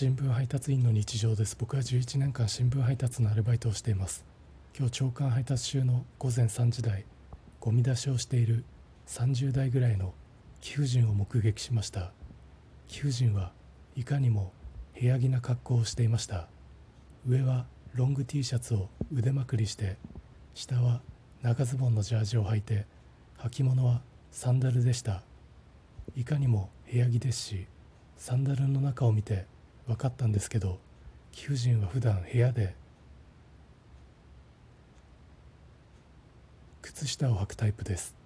新聞配達員の日常です。僕は11年間新聞配達のアルバイトをしています。今日朝刊配達中の午前3時台ゴミ出しをしている30代ぐらいの貴婦人を目撃しました。貴婦人はいかにも部屋着な格好をしていました。上はロング T シャツを腕まくりして下は長ズボンのジャージを履いて履物はサンダルでした。いかにも部屋着ですしサンダルの中を見て分かったんですけど貴婦人は普段部屋で靴下を履くタイプです。